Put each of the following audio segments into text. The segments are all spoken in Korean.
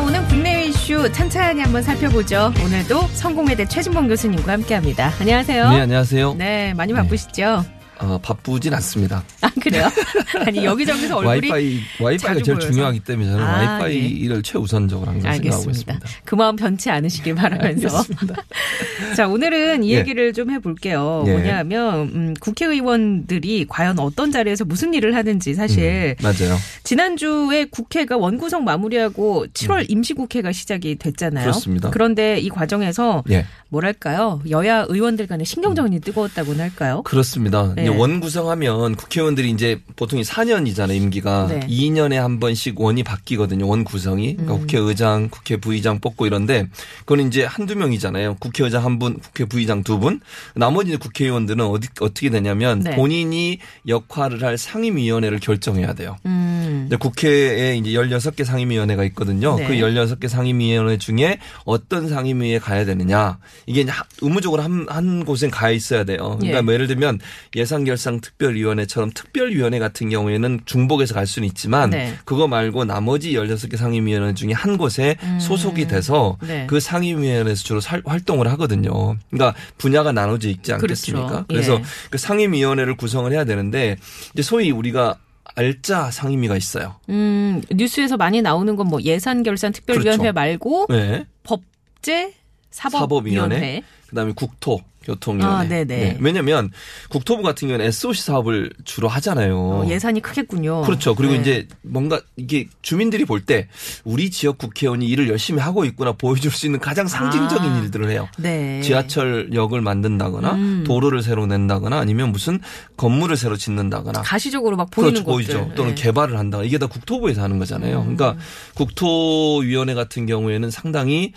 쏟아져 나오는 국내 이슈 찬찬히 한번 살펴보죠. 오늘도 성공회대 최진봉 교수님과 함께합니다. 안녕하세요. 네, 안녕하세요. 네, 많이 바쁘시죠? 어, 바쁘진 않습니다. 아 그래요? 아니 여기저기서 얼굴이 와이파이, 와이파이가 제일 보여서. 중요하기 때문에 저는 아, 와이파이를 최우선적으로 항상 생각하고 알겠습니다. 있습니다. 그 마음 변치 않으시길 바라면서. 자, 오늘은 이 예. 얘기를 좀 해볼게요. 예. 뭐냐면, 음, 국회의원들이 과연 어떤 자리에서 무슨 일을 하는지 사실, 음, 맞아요. 지난주에 국회가 원구성 마무리하고 7월 임시국회가 시작이 됐잖아요. 음. 그렇습니다. 그런데 이 과정에서, 예. 뭐랄까요. 여야 의원들 간의 신경전이 뜨거웠다고나 할까요? 그렇습니다. 네. 이제 원 구성하면 국회의원들이 이제 보통 4년이잖아요, 임기가. 네. 2년에 한 번씩 원이 바뀌거든요, 원 구성이. 그러니까 음. 국회의장, 국회 부의장 뽑고 이런데 그건 이제 한두 명이잖아요. 국회의장 한 분, 국회 부의장 두 분. 나머지 국회의원들은 어디, 어떻게 되냐면 네. 본인이 역할을 할 상임위원회를 결정해야 돼요. 음. 이제 국회에 이제 16개 상임위원회가 있거든요. 네. 그 16개 상임위원회 중에 어떤 상임위에 가야 되느냐. 이게 이제 하- 의무적으로 한, 한 곳엔 가 있어야 돼요. 그러니까 예. 뭐 예를 들면 예산 결상 특별위원회처럼 특별위원회 같은 경우에는 중복해서 갈 수는 있지만 네. 그거 말고 나머지 16개 상임위원회 중에 한 곳에 소속이 돼서 음. 네. 그 상임위원회에서 주로 살- 활동을 하거든요. 그러니까 분야가 나눠져 있지 않겠습니까? 그렇죠. 그래서 예. 그 상임위원회를 구성을 해야 되는데 이제 소위 우리가 알짜 상임위가 있어요. 음, 뉴스에서 많이 나오는 건 뭐 예산 결산 특별위원회 그렇죠. 말고 네. 법제 사법위원회. 사법위원회. 그다음에 국토 교통위원회. 아, 네네. 왜냐하면 국토부 같은 경우는 SOC 사업을 주로 하잖아요. 어, 예산이 크겠군요. 그렇죠. 그리고 네. 이제 뭔가 이게 주민들이 볼 때 우리 지역 국회의원이 일을 열심히 하고 있구나 보여줄 수 있는 가장 상징적인 아. 일들을 해요. 네. 지하철역을 만든다거나 음. 도로를 새로 낸다거나 아니면 무슨 건물을 새로 짓는다거나 가시적으로 막 보이는 그렇죠, 것들. 보이죠. 또는 네. 개발을 한다. 이게 다 국토부에서 하는 거잖아요. 음. 그러니까 국토위원회 같은 경우에는 상당히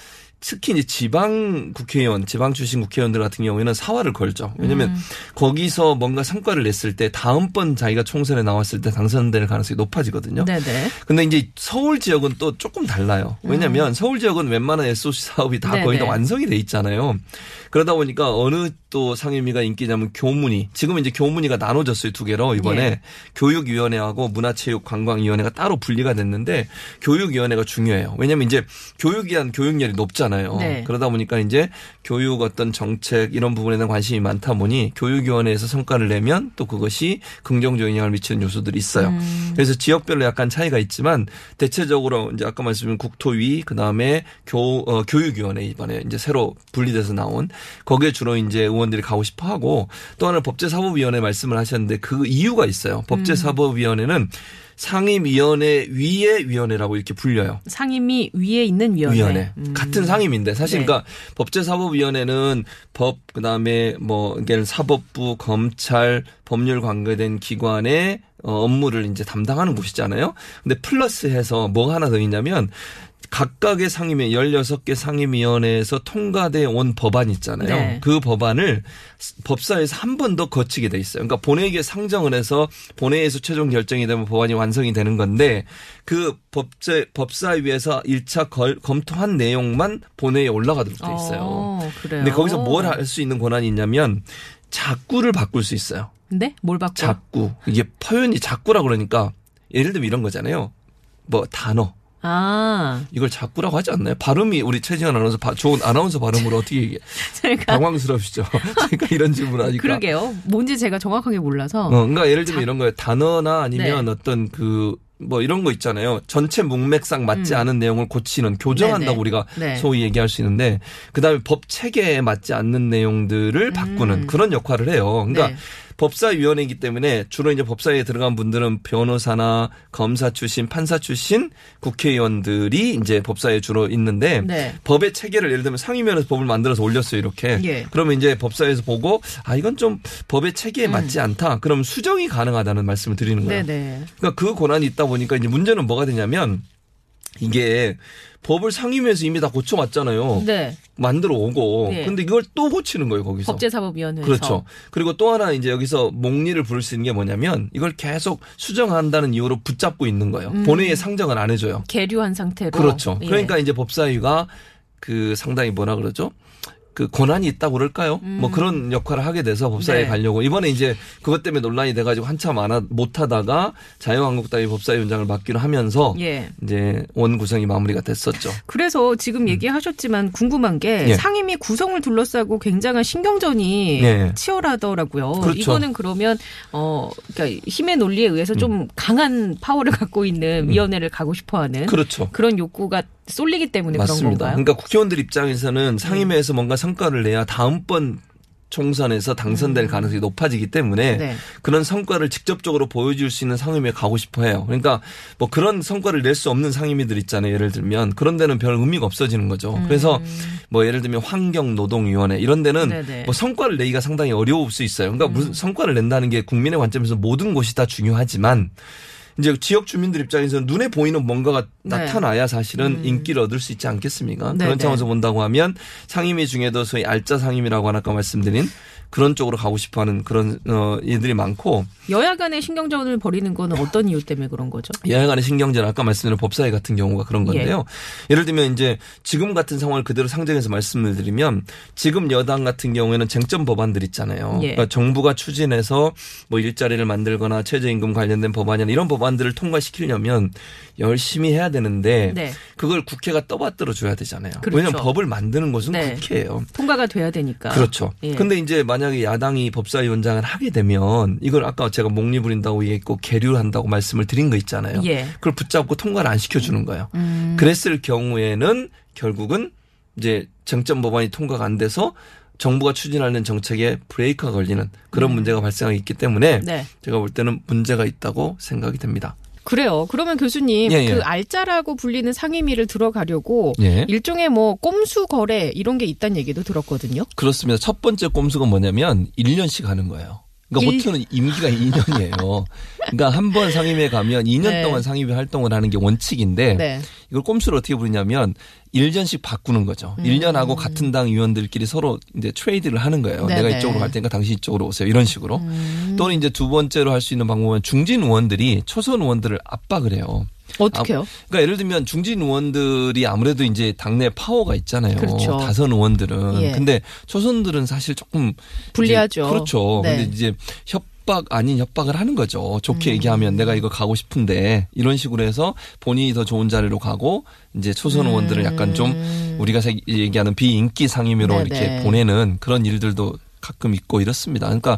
특히 이제 지방 국회의원, 지방 출신 국회의원들 같은 경우에는 사활을 걸죠. 왜냐하면 음. 거기서 뭔가 성과를 냈을 때 다음번 자기가 총선에 나왔을 때 당선될 가능성이 높아지거든요. 네네. 근데 이제 서울 지역은 또 조금 달라요. 왜냐하면 서울 지역은 웬만한 SOC 사업이 다 거의 다 음. 네네. 완성이 돼 있잖아요. 그러다 보니까 어느 또 상임위가 인기냐면 교문위. 지금은 이제 교문위가 나눠졌어요 두 개로 이번에 예. 교육위원회하고 문화체육관광위원회가 따로 분리가 됐는데 교육위원회가 중요해요. 왜냐하면 이제 교육에 대한 교육열이 높잖아요. 네. 그러다 보니까 이제 교육 어떤 정책 이런 부분에 대한 관심이 많다 보니 교육위원회에서 성과를 내면 또 그것이 긍정적인 영향을 미치는 요소들이 있어요. 음. 그래서 지역별로 약간 차이가 있지만 대체적으로 이제 아까 말씀드린 국토위 그 다음에 교 어, 교육위원회 이번에 이제 새로 분리돼서 나온 거기에 주로 이제 의원들이 가고 싶어 하고 또 하나 는 법제사법위원회 말씀을 하셨는데 그 이유가 있어요. 법제사법위원회는 상임위원회 위의 위원회라고 이렇게 불려요. 상임위 위에 있는 위원회. 위원회 음. 같은 상임인데 사실 네. 그러니까 법제사법위원회는 법 그다음에 뭐 이게 사법부 검찰 법률 관계된 기관의 어, 업무를 이제 담당하는 곳이잖아요. 근데 플러스해서 뭐가 하나 더 있냐면 각각의 상임위 16개 상임위원회에서 통과돼 온 법안 있잖아요. 네. 그 법안을 법사에서 한 번 더 거치게 돼 있어요. 그러니까 본회의에 상정을 해서 본회의에서 최종 결정이 되면 법안이 완성이 되는 건데 그 법제 법사위에서 1차 걸, 검토한 내용만 본회의에 올라가도록 돼 있어요. 어, 그래요. 근데 거기서 뭘 할 수 있는 권한이 있냐면 작구를 바꿀 수 있어요. 네? 뭘 바꿔? 작구. 이게 표현이 작구라 그러니까 예를 들면 이런 거잖아요. 뭐 단어. 아, 이걸 작구라고 하지 않나요? 발음이 우리 최지현 아나운서 바- 좋은 아나운서 발음으로 어떻게 얘기해? 제가 당황스러우시죠? 그러니까 이런 질문을 하니까. 그러게요. 뭔지 제가 정확하게 몰라서. 어, 그러니까 예를 들면 이런 거예요. 단어나 아니면 네. 어떤 그 뭐 이런 거 있잖아요. 전체 문맥상 맞지 음. 않은 내용을 고치는 교정한다고 네네. 우리가 네. 소위 얘기할 수 있는데 그다음에 법 체계에 맞지 않는 내용들을 음. 바꾸는 그런 역할을 해요. 그러니까 네. 법사위원회이기 때문에 주로 이제 법사위에 들어간 분들은 변호사나 검사 출신, 판사 출신 국회의원들이 이제 법사위에 주로 있는데 네. 법의 체계를 예를 들면 상임위원회에서 법을 만들어서 올렸어요 이렇게. 예. 그러면 이제 법사위에서 보고 아 이건 좀 법의 체계에 맞지 않다. 그럼 수정이 가능하다는 말씀을 드리는 거예요. 음. 네네. 그러니까 그 권한이 있다 보니까 이제 문제는 뭐가 되냐면 이게 법을 상임위에서 이미 다 고쳐왔잖아요. 네. 만들어 오고. 네. 근데 이걸 또 고치는 거예요, 거기서. 법제사법위원회에서. 그렇죠. 그리고 또 하나 이제 여기서 목리를 부를 수 있는 게 뭐냐면 이걸 계속 수정한다는 이유로 붙잡고 있는 거예요. 본회의에 상정을 안 해줘요. 계류한 상태로. 그렇죠. 예. 그러니까 이제 법사위가 그 상당히 뭐라 그러죠? 그 권한이 있다고 그럴까요? 뭐 그런 역할을 하게 돼서 법사위에 음. 네. 가려고 이번에 이제 그것 때문에 논란이 돼가지고 한참 안 하, 못하다가 자유한국당이 법사위원장을 맡기로 하면서 예. 이제 원 구성이 마무리가 됐었죠. 그래서 지금 얘기하셨지만 궁금한 게 음. 예. 상임위 구성을 둘러싸고 굉장한 신경전이 예. 치열하더라고요. 그렇죠. 이거는 그러면 어 그러니까 힘의 논리에 의해서 좀 강한 파워를 갖고 있는 위원회를 가고 싶어하는 음. 그렇죠. 그런 욕구가 쏠리기 때문에 그런 맞습니다. 건가요? 그러니까 국회의원들 입장에서는 상임위에서 뭔가 성과를 내야 다음번 총선에서 당선될 가능성이 높아지기 때문에 음. 네. 그런 성과를 직접적으로 보여줄 수 있는 상임위에 가고 싶어 해요. 그러니까 뭐 그런 성과를 낼 수 없는 상임위들 있잖아요. 예를 들면 그런 데는 별 의미가 없어지는 거죠. 그래서 뭐 예를 들면 환경노동위원회 이런 데는 음. 네네. 뭐 성과를 내기가 상당히 어려울 수 있어요. 그러니까 무슨 성과를 낸다는 게 국민의 관점에서 모든 곳이 다 중요하지만 이제 지역 주민들 입장에서는 눈에 보이는 뭔가가 네. 나타나야 사실은 인기를 얻을 수 있지 않겠습니까? 네, 그런 네. 차원에서 본다고 하면 상임위 중에도 소위 알짜 상임이라고 아까 말씀드린 그런 쪽으로 가고 싶어하는 그런 어 이들이 많고 여야 간의 신경전을 벌이는 거는 어떤 이유 때문에 그런 거죠? 여야 간의 신경전 아까 말씀드린 법사위 같은 경우가 그런 건데요. 예. 를 들면 이제 지금 같은 상황을 그대로 상정해서 말씀을 드리면 지금 여당 같은 경우에는 쟁점 법안들 있잖아요. 예. 그러니까 정부가 추진해서 뭐 일자리를 만들거나 최저임금 관련된 법안이나 이런 법안 들을 통과시키려면 열심히 해야 되는데 네. 그걸 국회가 떠받들어 줘야 되잖아요. 그렇죠. 왜냐하면 법을 만드는 것은 네. 국회예요. 통과가 돼야 되니까. 그렇죠. 예. 근데 이제 만약에 야당이 법사위원장을 하게 되면 이걸 아까 제가 목리 부린다고 얘기했고 계류를 한다고 말씀을 드린 거 있잖아요. 예. 그걸 붙잡고 통과를 안 시켜주는 거예요. 음. 그랬을 경우에는 결국은 이제 쟁점 법안이 통과가 안 돼서 정부가 추진하는 정책에 브레이크가 걸리는 그런 문제가 발생하기 있기 때문에 음. 네. 제가 볼 때는 문제가 있다고 생각이 됩니다. 그래요. 그러면 교수님 예, 예. 그 알짜라고 불리는 상임위를 들어가려고 예. 일종의 뭐 꼼수 거래 이런 게 있다는 얘기도 들었거든요. 그렇습니다. 첫 번째 꼼수가 뭐냐면 1년씩 하는 거예요. 그러니까 일- 보통은 임기가 2년이에요. 그러니까 한 번 상임위에 가면 2년 네. 동안 상임위 활동을 하는 게 원칙인데 네. 이걸 꼼수를 어떻게 부르냐면 1년씩 바꾸는 거죠. 음. 1년하고 같은 당 의원들끼리 서로 이제 트레이드를 하는 거예요. 네네. 내가 이쪽으로 갈 테니까 당신 이쪽으로 오세요. 이런 식으로. 음. 또는 이제 두 번째로 할 수 있는 방법은 중진 의원들이 초선 의원들을 압박을 해요. 어떻게요? 그러니까 예를 들면 중진 의원들이 아무래도 이제 당내 파워가 있잖아요. 그렇죠. 다선 의원들은. 예. 근데 초선들은 사실 조금 불리하죠. 그렇죠. 네. 근데 이제 협박 아닌 협박을 하는 거죠. 좋게 음. 얘기하면 내가 이거 가고 싶은데 이런 식으로 해서 본인이 더 좋은 자리로 가고 이제 초선 의원들을 약간 좀 우리가 세- 얘기하는 비인기 상임위로 음. 네네. 이렇게 보내는 그런 일들도 가끔 있고 이렇습니다. 그러니까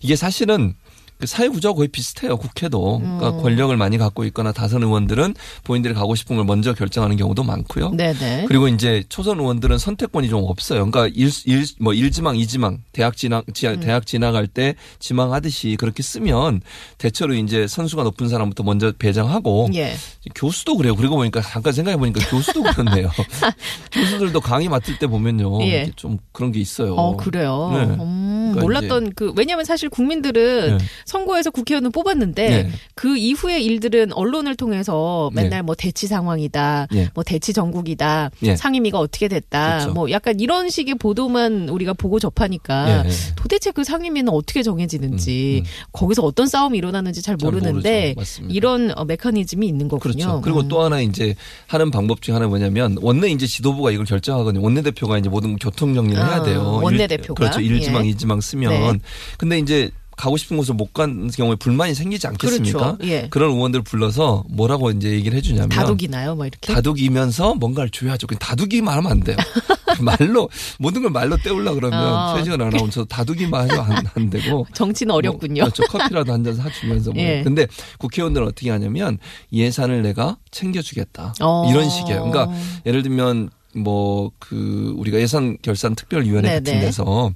이게 사실은 그 사회 구조가 거의 비슷해요. 국회도. 그러니까 음. 권력을 많이 갖고 있거나 다선 의원들은 본인들이 가고 싶은 걸 먼저 결정하는 경우도 많고요. 네네. 그리고 이제 초선 의원들은 선택권이 좀 없어요. 그러니까 일, 일, 뭐 1지망, 2지망, 대학 진학, 지- 음. 대학 진학할 때 지망하듯이 그렇게 쓰면 대체로 이제 선수가 높은 사람부터 먼저 배정하고 예. 교수도 그래요. 그리고 보니까 잠깐 생각해 보니까 교수도 그렇네요. 교수들도 강의 맡을 때 보면요. 예. 좀 그런 게 있어요. 어 그래요. 네. 음, 그러니까 몰랐던 그 왜냐하면 사실 국민들은 네. 선거에서 국회의원을 뽑았는데 네. 그 이후의 일들은 언론을 통해서 맨날 네. 뭐 대치 상황이다, 예. 뭐 대치 전국이다, 예. 상임위가 어떻게 됐다, 그렇죠. 뭐 약간 이런 식의 보도만 우리가 보고 접하니까 예, 예. 도대체 그 상임위는 어떻게 정해지는지 음, 음. 거기서 어떤 싸움이 일어나는지 잘잘 모르는데. 맞습니다. 이런 어, 메커니즘이 있는 거군요. 그렇죠. 그리고 음. 또 하나 이제 하는 방법 중에 하나 뭐냐면 원내 이제 지도부가 이걸 결정하거든요. 원내 대표가 이제 모든 교통 정리를 아, 해야 돼요. 원내 대표가? 그렇죠. 1지망, 예. 2지망 쓰면. 네. 근데 이제 가고 싶은 곳을 못 간 경우에 불만이 생기지 않겠습니까? 그렇죠. 예. 그런 의원들 을 불러서 뭐라고 이제 얘기를 해주냐면 다독이나요, 뭐 이렇게? 다독이면서 뭔가를 줘야죠. 그냥 다독이만 하면 안 돼요. 말로 모든 걸 말로 때우려 그러면 어. 최지원 아나운서 다독이만 하면 안, 안 되고 정치는 어렵군요. 뭐, 그렇죠. 커피라도 한 잔 사주면서. 뭐. 예. 근데 국회의원들은 어떻게 하냐면 예산을 내가 챙겨주겠다. 어. 이런 식이에요. 그러니까 예를 들면 뭐 그 우리가 예산 결산 특별위원회 네네. 같은 데서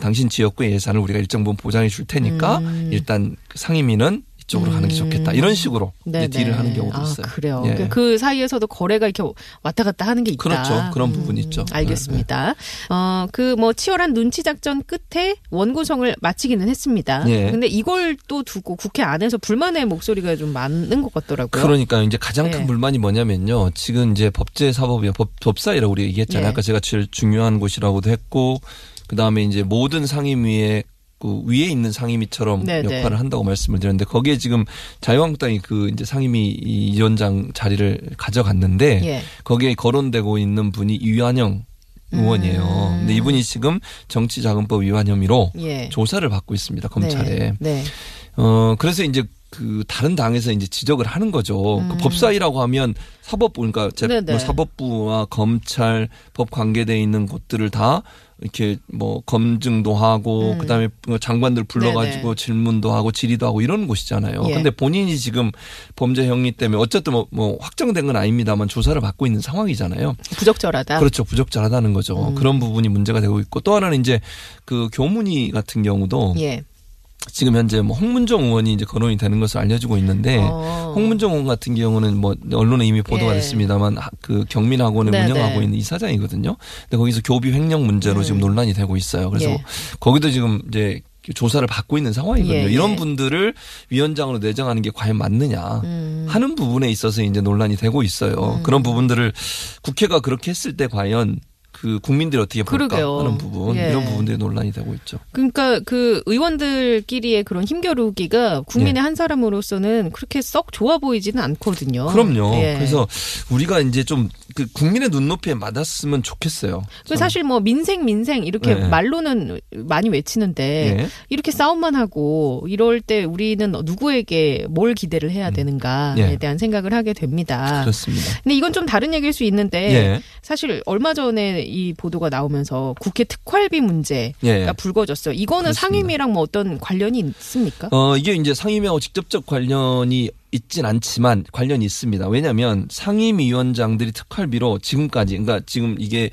당신 지역구의 예산을 우리가 일정 부분 보장해 줄 테니까 음. 일단 그 상임위는 이쪽으로 가는 게 좋겠다. 이런 식으로 네네. 이제 딜을 하는 경우도 아, 있어요. 그래요. 예. 그- 그 사이에서도 거래가 이렇게 왔다 갔다 하는 게 있다. 음, 그렇죠. 그런 부분이 있죠. 알겠습니다. 어, 그 뭐 치열한 눈치 작전 끝에 원구성을 마치기는 했습니다. 예. 근데 이걸 또 두고 국회 안에서 불만의 목소리가 좀 많은 것 같더라고요. 그러니까 이제 가장 큰 네. 불만이 뭐냐면요. 지금 이제 법제사법이야 법, 법사위라고 우리가 얘기했잖아요. 예. 아까 제가 제일 중요한 곳이라고도 했고 그 다음에 이제 모든 상임위에 그 위에 있는 상임위처럼 네, 네. 역할을 한다고 말씀을 드렸는데 거기에 지금 자유한국당이 그 이제 상임위 위원장 자리를 가져갔는데 예. 거기에 거론되고 있는 분이 유한영 의원이에요. 음. 근데 이분이 지금 정치자금법 위반 혐의로 예. 조사를 받고 있습니다. 검찰에. 네. 네. 어, 그래서 이제 그 다른 당에서 이제 지적을 하는 거죠. 그 법사위라고 하면 사법부, 그러니까 제, 음. 네네. 뭐 사법부와 검찰, 법 관계돼 있는 곳들을 다 이렇게 뭐 검증도 하고 음. 그다음에 뭐 장관들 불러가지고 네네. 질문도 하고 질의도 하고 이런 곳이잖아요. 예. 근데 본인이 지금 범죄 형리 때문에 어쨌든 뭐, 뭐 확정된 건 아닙니다만 조사를 받고 있는 상황이잖아요. 부적절하다. 그렇죠. 부적절하다는 거죠. 음. 그런 부분이 문제가 되고 있고 또 하나는 이제 그 교문위 같은 경우도 예. 지금 현재 뭐 홍문정 의원이 이제 거론이 되는 것으로 알려지고 있는데 어. 홍문정 의원 같은 경우는 뭐 언론에 이미 보도가 예. 됐습니다만 하- 그 경민학원을 네네. 운영하고 있는 이사장이거든요. 근데 거기서 교비 횡령 문제로 지금 논란이 되고 있어요. 그래서 음. 예. 거기도 지금 이제 조사를 받고 있는 상황이거든요. 예, 이런 예. 분들을 위원장으로 내정하는 게 과연 맞느냐 음. 하는 부분에 있어서 이제 논란이 되고 있어요. 그런 부분들을 국회가 그렇게 했을 때 과연 그 국민들이 어떻게 볼까 그러게요. 하는 부분 예. 이런 부분들이 논란이 되고 있죠. 그러니까 그 의원들끼리의 그런 힘겨루기가 국민의 예. 한 사람으로서는 그렇게 썩 좋아 보이지는 않거든요. 그럼요. 예. 그래서 우리가 이제 좀 그 국민의 눈높이에 맞았으면 좋겠어요. 그 사실 뭐 민생 민생 이렇게 네. 말로는 많이 외치는데 예. 이렇게 싸움만 하고 이럴 때 우리는 누구에게 뭘 기대를 해야 되는가에 예. 대한 생각을 하게 됩니다. 그렇습니다. 근데 이건 좀 다른 얘기일 수 있는데 예. 사실 얼마 전에 이 보도가 나오면서 국회 특활비 문제가 예. 불거졌어요. 이거는 그렇습니다. 상임위랑 뭐 어떤 관련이 있습니까? 어, 이게 이제 상임위하고 직접적 관련이 있진 않지만 관련이 있습니다. 왜냐하면 상임위원장들이 특활비로 지금까지 그러니까 지금 이게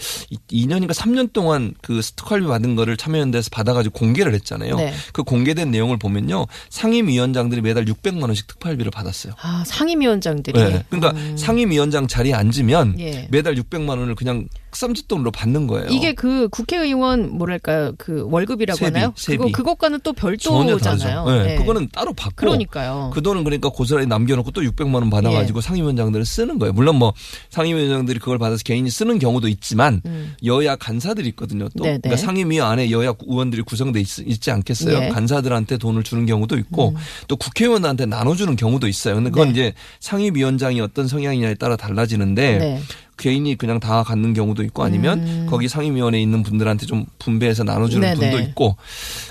2년인가 3년 동안 그 특활비 받은 거를 참여연대에서 받아가지고 공개를 했잖아요. 네. 그 공개된 내용을 보면요, 상임위원장들이 매달 600만 원씩 특활비를 받았어요. 아 상임위원장들이 네. 그러니까 음. 상임위원장 자리에 앉으면 예. 매달 600만 원을 그냥 쌈짓돈으로 받는 거예요. 이게 그 국회의원 뭐랄까요 그 월급이라고 하나요? 세비. 그거 그것과는 또 별도잖아요. 네. 네. 그거는 따로 받고 그러니까요. 그 돈은 그러니까 고스란히 남겨놓고 또 600만 원 받아가지고 예. 상임위원장들은 쓰는 거예요. 물론 뭐 상임위원장들이 그걸 받아서 개인이 쓰는 경우도 있지만 음. 여야 간사들이 있거든요. 또 네네. 그러니까 상임위 안에 여야 의원들이 구성돼 있, 지 않겠어요? 예. 음. 간사들한테 돈을 주는 경우도 있고 또 국회의원한테 나눠주는 경우도 있어요. 근데 그건 네. 이제 상임위원장이 어떤 성향이냐에 따라 달라지는데 네. 개인이 그냥 다 갖는 경우도 있고 아니면 거기 상임위원회에 있는 분들한테 좀 분배해서 나눠주는 음. 네네. 분도 있고.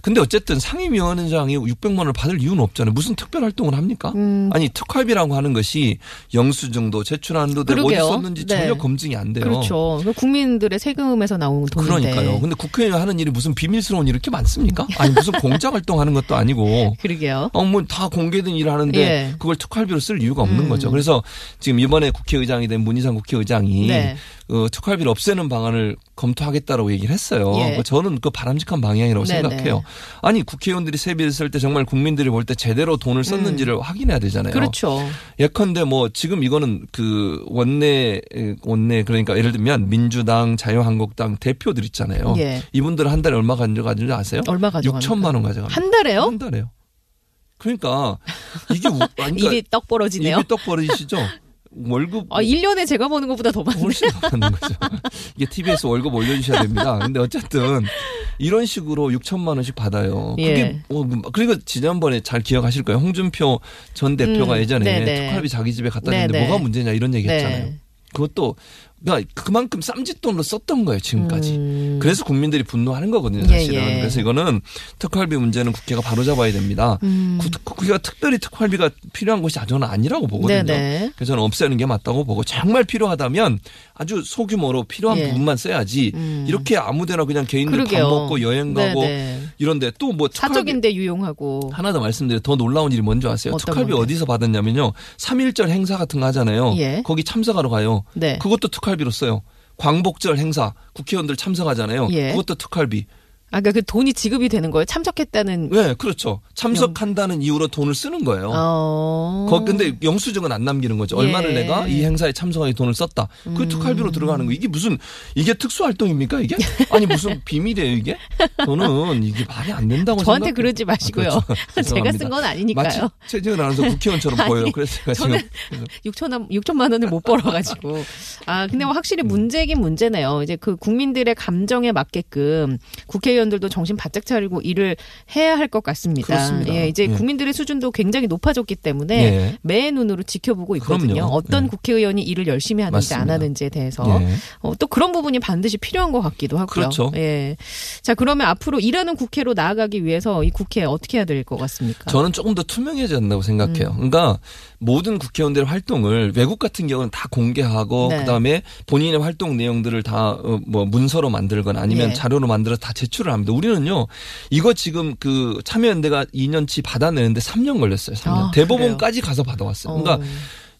근데 어쨌든 상임위원장이 600만 원을 받을 이유는 없잖아요. 무슨 특별 활동을 합니까? 음. 아니 특활비라고 하는 것이 영수증도 제출한도 되고 어디. 썼는지 네. 전혀 검증이 안 돼요. 그렇죠. 그 국민들의 세금에서 나오는 돈인데. 그러니까요. 근데 국회의원 하는 일이 무슨 비밀스러운 일이 이렇게 많습니까? 아니 무슨 공작 활동하는 것도 아니고. 그러게요. 어, 뭐 다 공개된 일을 하는데 예. 그걸 특활비로 쓸 이유가 없는 음. 거죠. 그래서 지금 이번에 국회의장이 된 문희상 국회의장이 네. 어, 특활비를 없애는 방안을 검토하겠다라고 얘기를 했어요. 예. 그 저는 그 바람직한 방향이라고 네네. 생각해요. 아니 국회의원들이 세비를 쓸 때 정말 국민들이 볼 때 제대로 돈을 썼는지를 확인해야 되잖아요. 음. 그렇죠. 예컨대 뭐 지금 이거는 그 원내 원내 그러니까 예를 들면 민주당, 자유한국당 대표들 있잖아요. 예. 이분들은 한 달에 얼마 가져가는지 아세요? 얼마 가져갑니까? 6천만 원 가져갑니다. 한 달에요? 한 달에요. 그러니까 이게 우- 그러니까 입이 떡 벌어지네요. 입이 떡 벌어지시죠? 월급 아, 1년에 제가 버는 것보다 더 많네. 훨씬 많은 거죠. 이게 TBS 월급 올려 주셔야 됩니다. 근데 어쨌든 이런 식으로 6천만 원씩 받아요. 그게 예. 어, 그리고 지난번에 잘 기억하실 거예요. 홍준표 전 대표가 음, 예전에 네네. 특활비 자기 집에 갖다 줬는데 네네. 뭐가 문제냐 이런 얘기 했잖아요. 네. 그것도 그러니까 그만큼 쌈짓돈으로 썼던 거예요 지금까지. 음. 그래서 국민들이 분노하는 거거든요 예, 사실은. 예. 그래서 이거는 특활비 문제는 국회가 바로 잡아야 됩니다. 음. 구- 국회가 특별히 특활비가 필요한 것이 저는 아니라고 보거든요. 네네. 그래서 저는 없애는 게 맞다고 보고 정말 필요하다면 아주 소규모로 필요한 예. 부분만 써야지 음. 이렇게 아무데나 그냥 개인들 그러게요. 밥 먹고 여행 가고 네네. 이런데 또 뭐 사적인데 유용하고. 하나 더 말씀드려 더 놀라운 일이 뭔지 아세요? 특활비 건데요? 어디서 받았냐면요. 3.1절 행사 같은 거 하잖아요. 예. 거기 참석하러 가요. 네. 그것도 특활 비로 써요. 광복절 행사 국회의원들 참석하잖아요. 예. 그것도 특활비. 아까 그 돈이 지급이 되는 거예요? 참석했다는. 네, 그렇죠. 참석한다는 이유로 돈을 쓰는 거예요. 어. 거 근데 영수증은 안 남기는 거죠. 예. 얼마를 내가 이 행사에 참석하기 돈을 썼다. 그 특활비로 들어가는 거. 이게 무슨 이게 특수 활동입니까 이게? 아니 무슨 비밀이에요 이게? 저는 이게 말이 안 된다고 저한테 생각. 그러지 마시고요. 아, 그렇죠. 제가. 쓴건 마치 아니니까요. 최재현 아나운서 국회의원처럼 아니, 보여요. 그래서 제가 지금 저는 6천 6천만 원을 못 벌어가지고 아 근데 뭐 음. 확실히 문제긴 문제네요. 이제 그 국민들의 감정에 맞게끔 국회의원 들도 정신 바짝 차리고 일을 해야 할 것 같습니다. 그렇습니다. 예, 이제 예. 국민들의 수준도 굉장히 높아졌기 때문에 예. 매의 눈으로 지켜보고 있거든요. 그럼요. 어떤 예. 국회의원이 일을 열심히 하는지 안 맞습니다. 하는지에 대해서 예. 어, 또 그런 부분이 반드시 필요한 것 같기도 하고요. 그렇죠. 예. 자 그러면 앞으로 일하는 국회로 나아가기 위해서 이 국회 어떻게 해야 될 것 같습니까? 저는 조금 더 투명해져야 된다고 음. 생각해요. 그러니까 모든 국회의원들의 활동을 외국 같은 경우는 다 공개하고 네. 그다음에 본인의 활동 내용들을 다 뭐 문서로 만들거나 아니면 예. 자료로 만들어 다 제출을 합니다. 우리는요. 이거 지금 그 참여연대가 2년치 받아내는데 3년 걸렸어요. 3년. 아, 대법원까지 가서 받아왔어요. 그러니까 어.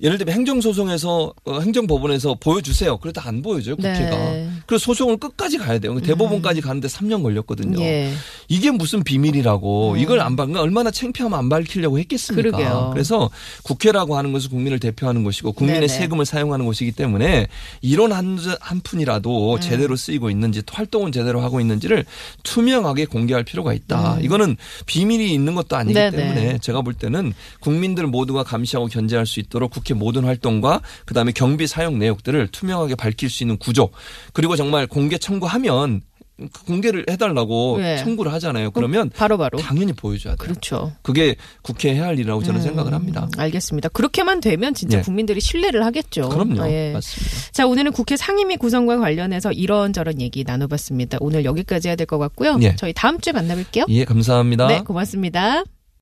예를 들면 행정소송에서 어, 행정법원에서 보여주세요. 그러다 안 보여줘요 국회가. 네. 그래서 소송을 끝까지 가야 돼요. 대법원까지 가는데 3년 걸렸거든요. 예. 이게 무슨 비밀이라고 음. 이걸 안 밝, 얼마나 창피하면 안 밝히려고 했겠습니까? 그러게요. 래서 국회라고 하는 것은 국민을 대표하는 것이고 국민의 네네. 세금을 사용하는 것이기 때문에 이론 한, 한 푼이라도 음. 제대로 쓰이고 있는지 활동은 제대로 하고 있는지를 투명하게 공개할 필요가 있다. 이거는 비밀이 있는 것도 아니기 음. 네네. 때문에 제가 볼 때는 국민들 모두가 감시하고 견제할 수 있도록 국회 모든 활동과 그다음에 경비 사용 내역들을 투명하게 밝힐 수 있는 구조 그리고 정말 공개 청구하면 공개를 해달라고 네. 청구를 하잖아요. 그러면 바로 바로. 당연히 보여줘야 돼요. 그렇죠. 그게 국회 해야 할 일이라고 저는 음, 생각을 합니다. 알겠습니다. 그렇게만 되면 진짜 예. 국민들이 신뢰를 하겠죠. 그럼요. 아, 예. 맞습니다. 자, 오늘은 국회 상임위 구성과 관련해서 이런저런 얘기 나눠봤습니다. 오늘 여기까지 해야 될 것 같고요. 예. 저희 다음 주에 만나뵐게요. 예, 감사합니다. 네, 고맙습니다.